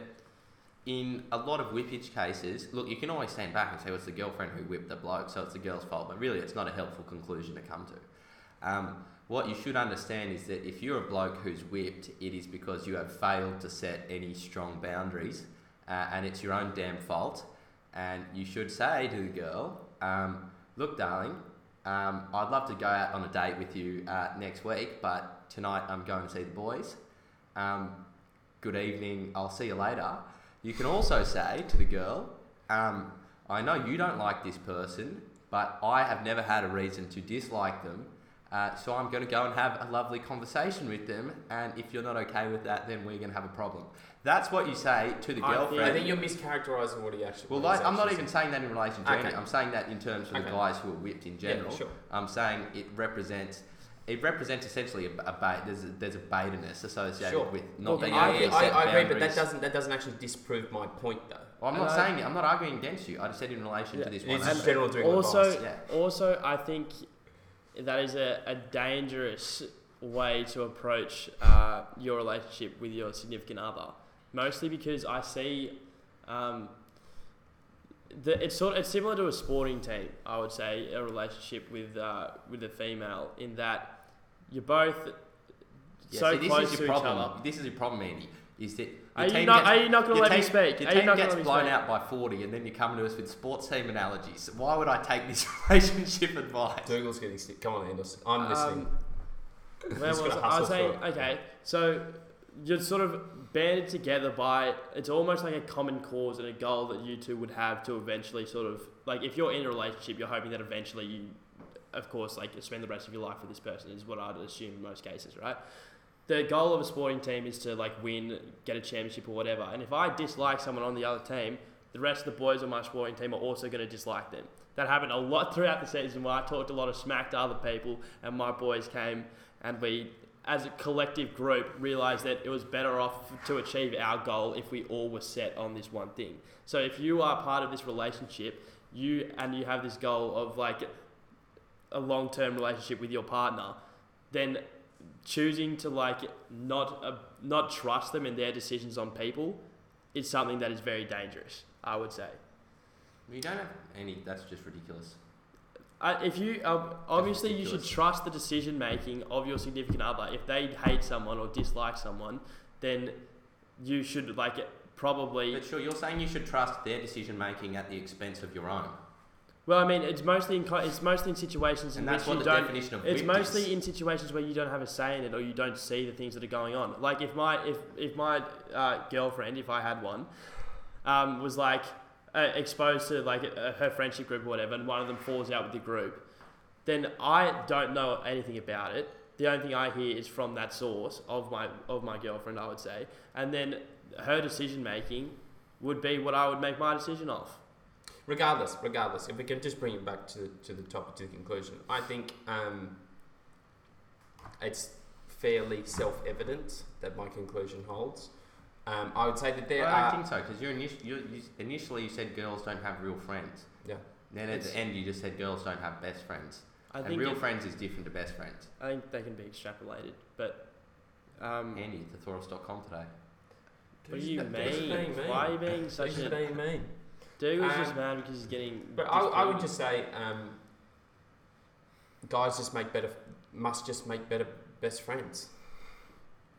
in a lot of whippage cases, look, you can always stand back and say, well, it's the girlfriend who whipped the bloke, so it's the girl's fault. But really, it's not a helpful conclusion to come to. Um, what you should understand is that if you're a bloke who's whipped, it is because you have failed to set any strong boundaries, uh, and it's your own damn fault. And you should say to the girl, um, look, darling, um, I'd love to go out on a date with you uh, next week, but tonight I'm going to see the boys. Um, good evening, I'll see you later. You can also say to the girl, um, I know you don't like this person, but I have never had a reason to dislike them. Uh, so I'm going to go and have a lovely conversation with them, and if you're not okay with that, then we're going to have a problem. That's what you say to the I think- girlfriend. I think you're mischaracterizing what he actually. Well, what he's like, I'm not actually even saying. saying that in relation to Okay. Andy. I'm saying that in terms of the Okay. guys who are whipped in general. Yeah, sure. I'm saying it represents it represents essentially a, a bait. There's a, there's a baiterness associated Sure. with not Look, being I, able to I, set I agree, but boundaries. that doesn't that doesn't actually disprove my point though. Well, I'm not Uh, saying it. I'm not arguing against you. I just said in relation Yeah. to this It's one. just aspect. general doing also, advice. Yeah. also, I think that is a, a dangerous way to approach uh, your relationship with your significant other. Mostly because I see um, the, it's sort of, it's similar to a sporting team. I would say a relationship with uh, with a female in that you're both Yeah, so see, this close is to your each problem. other. This is your problem, Andy. Is that Are you not? gets, Are you not going to your let me speak? Your Are you team not gets blown let me speak? out by 40, and then you come to us with sports team analogies. Why would I take this relationship advice? Dougal's getting sick. Come on, Anders. I'm listening. Um, where was I? I was saying, okay, so you're sort of banded together by it's almost like a common cause and a goal that you two would have to eventually sort of like if you're in a relationship, you're hoping that eventually you, of course, like spend the rest of your life with this person is what I'd assume in most cases, right? The goal of a sporting team is to like win, get a championship or whatever. And if I dislike someone on the other team, the rest of the boys on my sporting team are also going to dislike them. That happened a lot throughout the season where I talked a lot of smack to other people, and my boys came and we, as a collective group, realized that it was better off to achieve our goal if we all were set on this one thing. So if you are part of this relationship, you and you have this goal of like a long-term relationship with your partner, then choosing to like not uh, not trust them in their decisions on people is something that is very dangerous. I would say. You don't have any. That's just ridiculous. Uh, if you uh, obviously you should trust the decision making of your significant other. If they hate someone or dislike someone, then you should like probably. But sure, you're saying you should trust their decision making at the expense of your own, Well, I mean, it's mostly in it's mostly in situations in and that's which what you the don't. definition of It's mostly is. in situations where you don't have a say in it or you don't see the things that are going on. Like if my if if my uh, girlfriend, if I had one, um, was like uh, exposed to like uh, her friendship group or whatever, and one of them falls out with the group, then I don't know anything about it. The only thing I hear is from that source of my of my girlfriend, I would say, and then her decision making would be what I would make my decision of. regardless, regardless, if we can just bring it back to the, to the topic, to the conclusion, I think um, it's fairly self-evident that my conclusion holds. Um, I would say that there I are. don't think so because you, init- you, you initially you said girls don't have real friends. Yeah. Then at It's- the end you just said girls don't have best friends. I and think real it- friends is different to best friends. I think they can be extrapolated, but um, Andy, thesaurus.com today. what do you mean? mean. Why are you being such That's a being mean. dude? Was just Um, mad because he's getting. But I, I would just say, um, guys just make better, must just make better best friends.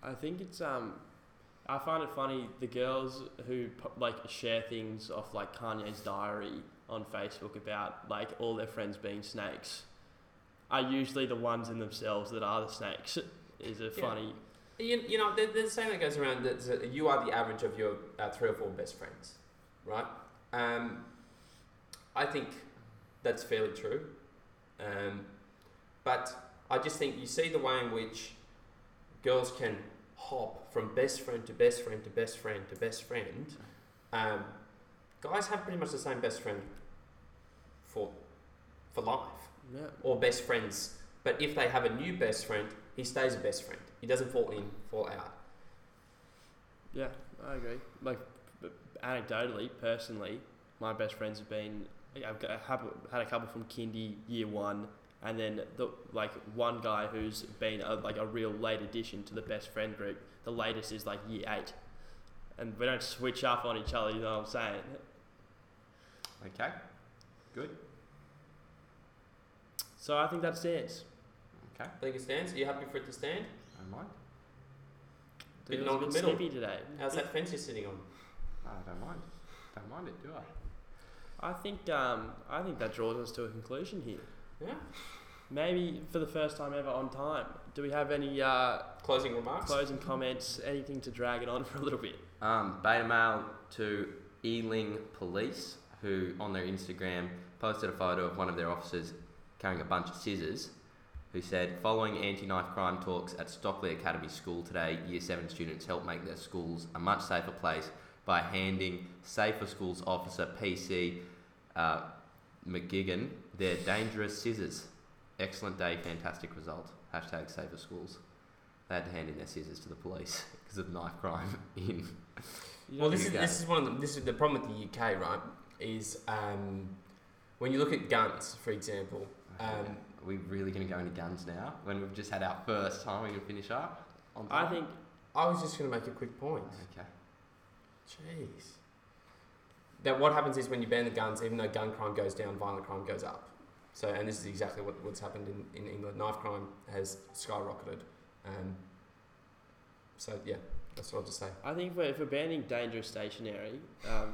I think it's um. I find it funny the girls who like share things off like Kanye's diary on Facebook about like all their friends being snakes are usually the ones in themselves that are the snakes. Is a Yeah. funny. You, you know, there, there's a saying that goes around that that you are the average of your uh, three or four best friends, right? Um, I think that's fairly true. Um, but I just think you see the way in which girls can hop from best friend to best friend to best friend to best friend. Um, guys have pretty much the same best friend for for life Yeah. or best friends. But if they have a new best friend, he stays a best friend. He doesn't fall in, fall out. Yeah, I agree. Like anecdotally, personally, my best friends have been. I've got, had a couple from kindy year one, and then the like one guy who's been a, like a real late addition to the best friend group. The latest is like year eight, and we don't switch up on each other. You know what I'm saying? Okay. Good. So I think that stands. Okay. I think it stands. Are you happy for it to stand? I mind. Bit It was a bit non-committal. snippy today. How's that fence you're sitting on? I don't mind. Don't mind it, do I? I think um, I think that draws us to a conclusion here. Yeah. Maybe for the first time ever on time. Do we have any uh, Closing remarks. closing comments? Anything to drag it on for a little bit? Um, beta male to Ealing Police, who on their Instagram posted a photo of one of their officers carrying a bunch of scissors, who said, following anti-knife crime talks at Stockley Academy School today, Year 7 students helped make their schools a much safer place by handing Safer Schools officer PC uh, McGigan their dangerous scissors. Excellent day, fantastic result. Hashtag save Safer Schools. They had to hand in their scissors to the police because of knife crime in Well, this is this is one of the this is the problem with the UK, right? Is um, when you look at guns, for example. Um, Are we really going to go into guns now when we've just had our first time? We can finish up. On I think I was just going to make a quick point. Okay. Jeez. That what happens is when you ban the guns, even though gun crime goes down, violent crime goes up. So, and this is exactly what, what's happened in, in England. Knife crime has skyrocketed. Um, so, yeah, that's what I'll just say. I think if we're, if we're banning dangerous stationery, um,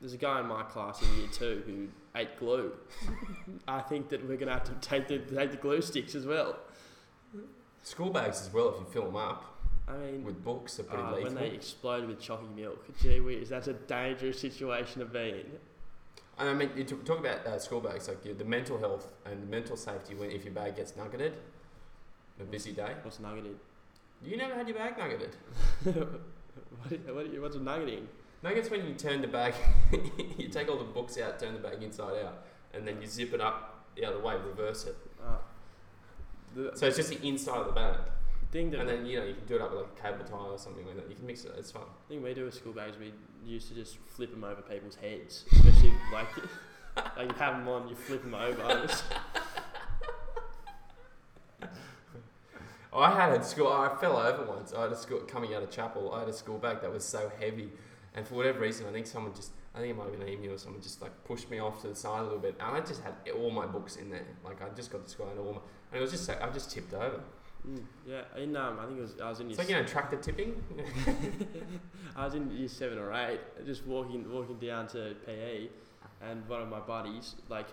there's a guy in my class in year two who ate glue. I think that we're gonna have to take the take the glue sticks as well. School bags as well, if you fill them up I mean, with books, are pretty uh, lethal. when they explode with chalky milk, gee whiz, that's a dangerous situation to be in. And I mean, you talk, about uh, school bags, like the mental health and mental safety when if your bag gets nuggeted, a busy day. What's nuggeted? You never had your bag nuggeted. what, what, what's a nuggeting? Nuggets when you turn the bag, you take all the books out, turn the bag inside out, and then you zip it up the other way, reverse it. Uh, the So it's just the inside of the bag, thing that and then you know you can do it up with like a cable tie or something like that. You can mix it. It's fun. The thing we do with school bags, we used to just flip them over people's heads, especially like like you have them on, you flip them over. It's- oh, I had a school. I fell over once. I had a school coming out of chapel. I had a school bag that was so heavy, and for whatever reason, I think someone just I think it might have been emu or someone just like pushed me off to the side a little bit, and I just had all my books in there. Like I just got the score and all my, and it was just like, I just tipped over. Mm, yeah, in um, I think it was I was in It's year like you know tractor tipping. I was in year seven or eight, just walking walking down to PE, and one of my buddies like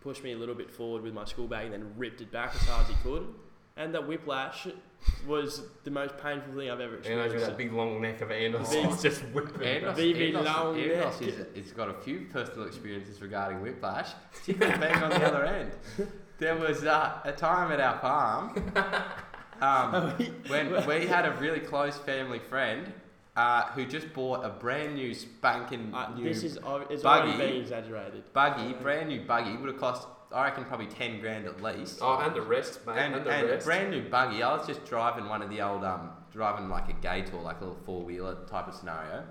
pushed me a little bit forward with my school bag and then ripped it back as hard as he could, and that whiplash was the most painful thing I've ever You know, with experienced. that big long neck of Anders, Big- it's just whipping. Andos, VV Andos, long Andos neck. is, it's got a few personal experiences regarding whiplash. Tipping being on the other end. There was uh, a time at our farm um, when we had a really close family friend uh, who just bought a brand new spanking Uh, new this is ob- it's buggy. already being exaggerated. buggy, brand new buggy. Would have cost, I reckon, probably ten grand at least. Oh, and the rest, mate. and, And, the and a rest. brand new buggy. I was just driving one of the old um, driving like a Gator, like a little four wheeler type of scenario.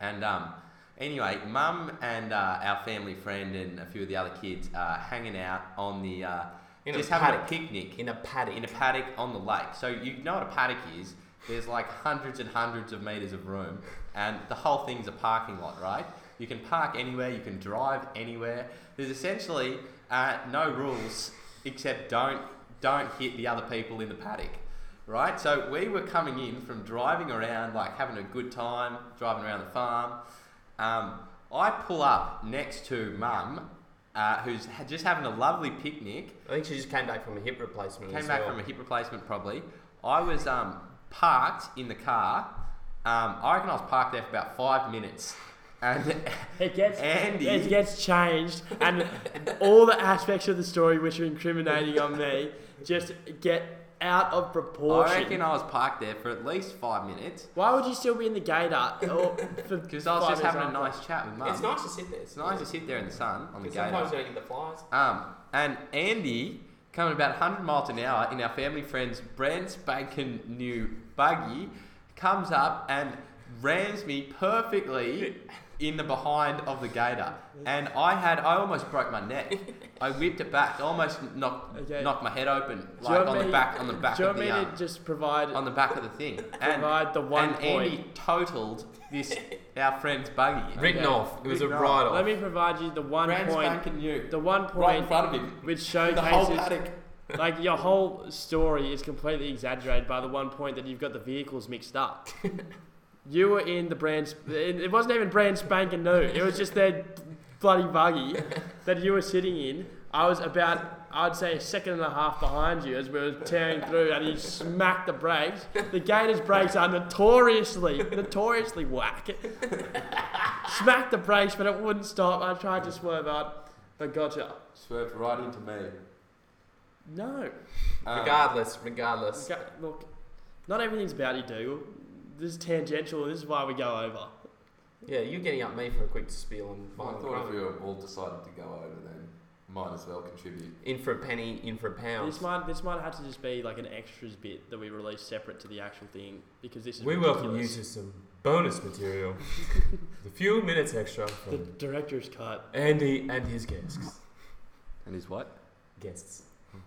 And um, anyway, mum and uh, our family friend and a few of the other kids uh, hanging out on the uh, in just a having paddock. a picnic In a paddock. in a paddock on the lake. So you know what a paddock is? There's like hundreds and hundreds of meters of room, and the whole thing's a parking lot, right? You can park anywhere, you can drive anywhere. There's essentially uh, no rules except don't don't hit the other people in the paddock, right? So we were coming in from driving around, like having a good time, driving around the farm. Um, I pull up next to mum, uh, who's ha- just having a lovely picnic. I think she just came back from a hip replacement. Came as back well. from a hip replacement probably. I was um, parked in the car. Um, I reckon I was parked there for about five minutes. And It gets Andy, it gets changed, and all the aspects of the story which are incriminating on me just get out of proportion. I proportion. reckon I was parked there for at least five minutes Why would you still be in the gator? Or because I was just having a after? nice chat with mum. It's nice to sit there. It's nice to sit there in the sun on the Because gator. sometimes you don't get the flies. Um, and Andy, coming about 100 miles an hour in our family friend's brand spanking new buggy, comes up and rams me perfectly in the behind of the gator. And I had, I almost broke my neck. I whipped it back, almost knocked, Okay. knocked my head open, Do you like want on the me- back, on the back Do you of want the, me um, to just provide on the back of the thing. And, provide the one and point? Andy totaled this, our friend's buggy. Written off. It was Written a off. write off. Let me provide you the one Brand point. spanking new. The one point Right point in front of him. which The whole showcases like your whole story is completely exaggerated by the one point that you've got the vehicles mixed up. You were in the brand. sp- It it wasn't even brand spanking new. It was just their bloody buggy that you were sitting in. I was about. I'd say a second and a half behind you as we were tearing through, and you smacked the brakes. The Gators' brakes are notoriously, notoriously whack. smacked the brakes, but it wouldn't stop. I tried to swerve out, but gotcha. Swerved right into me. No. Um, regardless, regardless. Look, not everything's about you, Dougal. This is tangential. This is why we go over. Yeah, you're getting up me for a quick spiel on I Michael thought if we were all decided to go over, then might as well contribute. In for a penny, in for a pound. This might this might have to just be like an extras bit that we release separate to the actual thing because this is We welcome you ridiculous. to some bonus material. a few minutes extra the from director's cut. Andy and his guests. And his what? Guests. What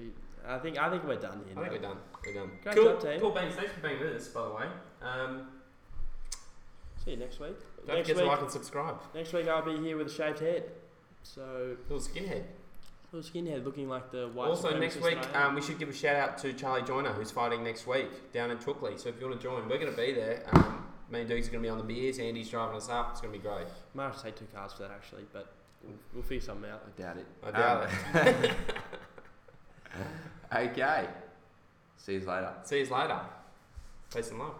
do you- I think I think we're done here. I think now. we're done. We're done. Great cool. job, team. Cool, Banks. Thanks for being with us, by the way. Um, See you next week. don't next forget to week, like and subscribe. next week I'll be here with a shaved head. So Little skinhead. little skinhead looking like the white. also, next week, that I am. um, we should give a shout out to Charlie Joyner, who's fighting next week down in Tookley. So if you want to join, we're going to be there. Um, me and Duke's going to be on the beers. Andy's driving us up. It's going to be great. might have to take two cars for that actually, but we'll, we'll figure something out. I doubt it. I doubt it. Okay. See you later. See you later. Peace and love.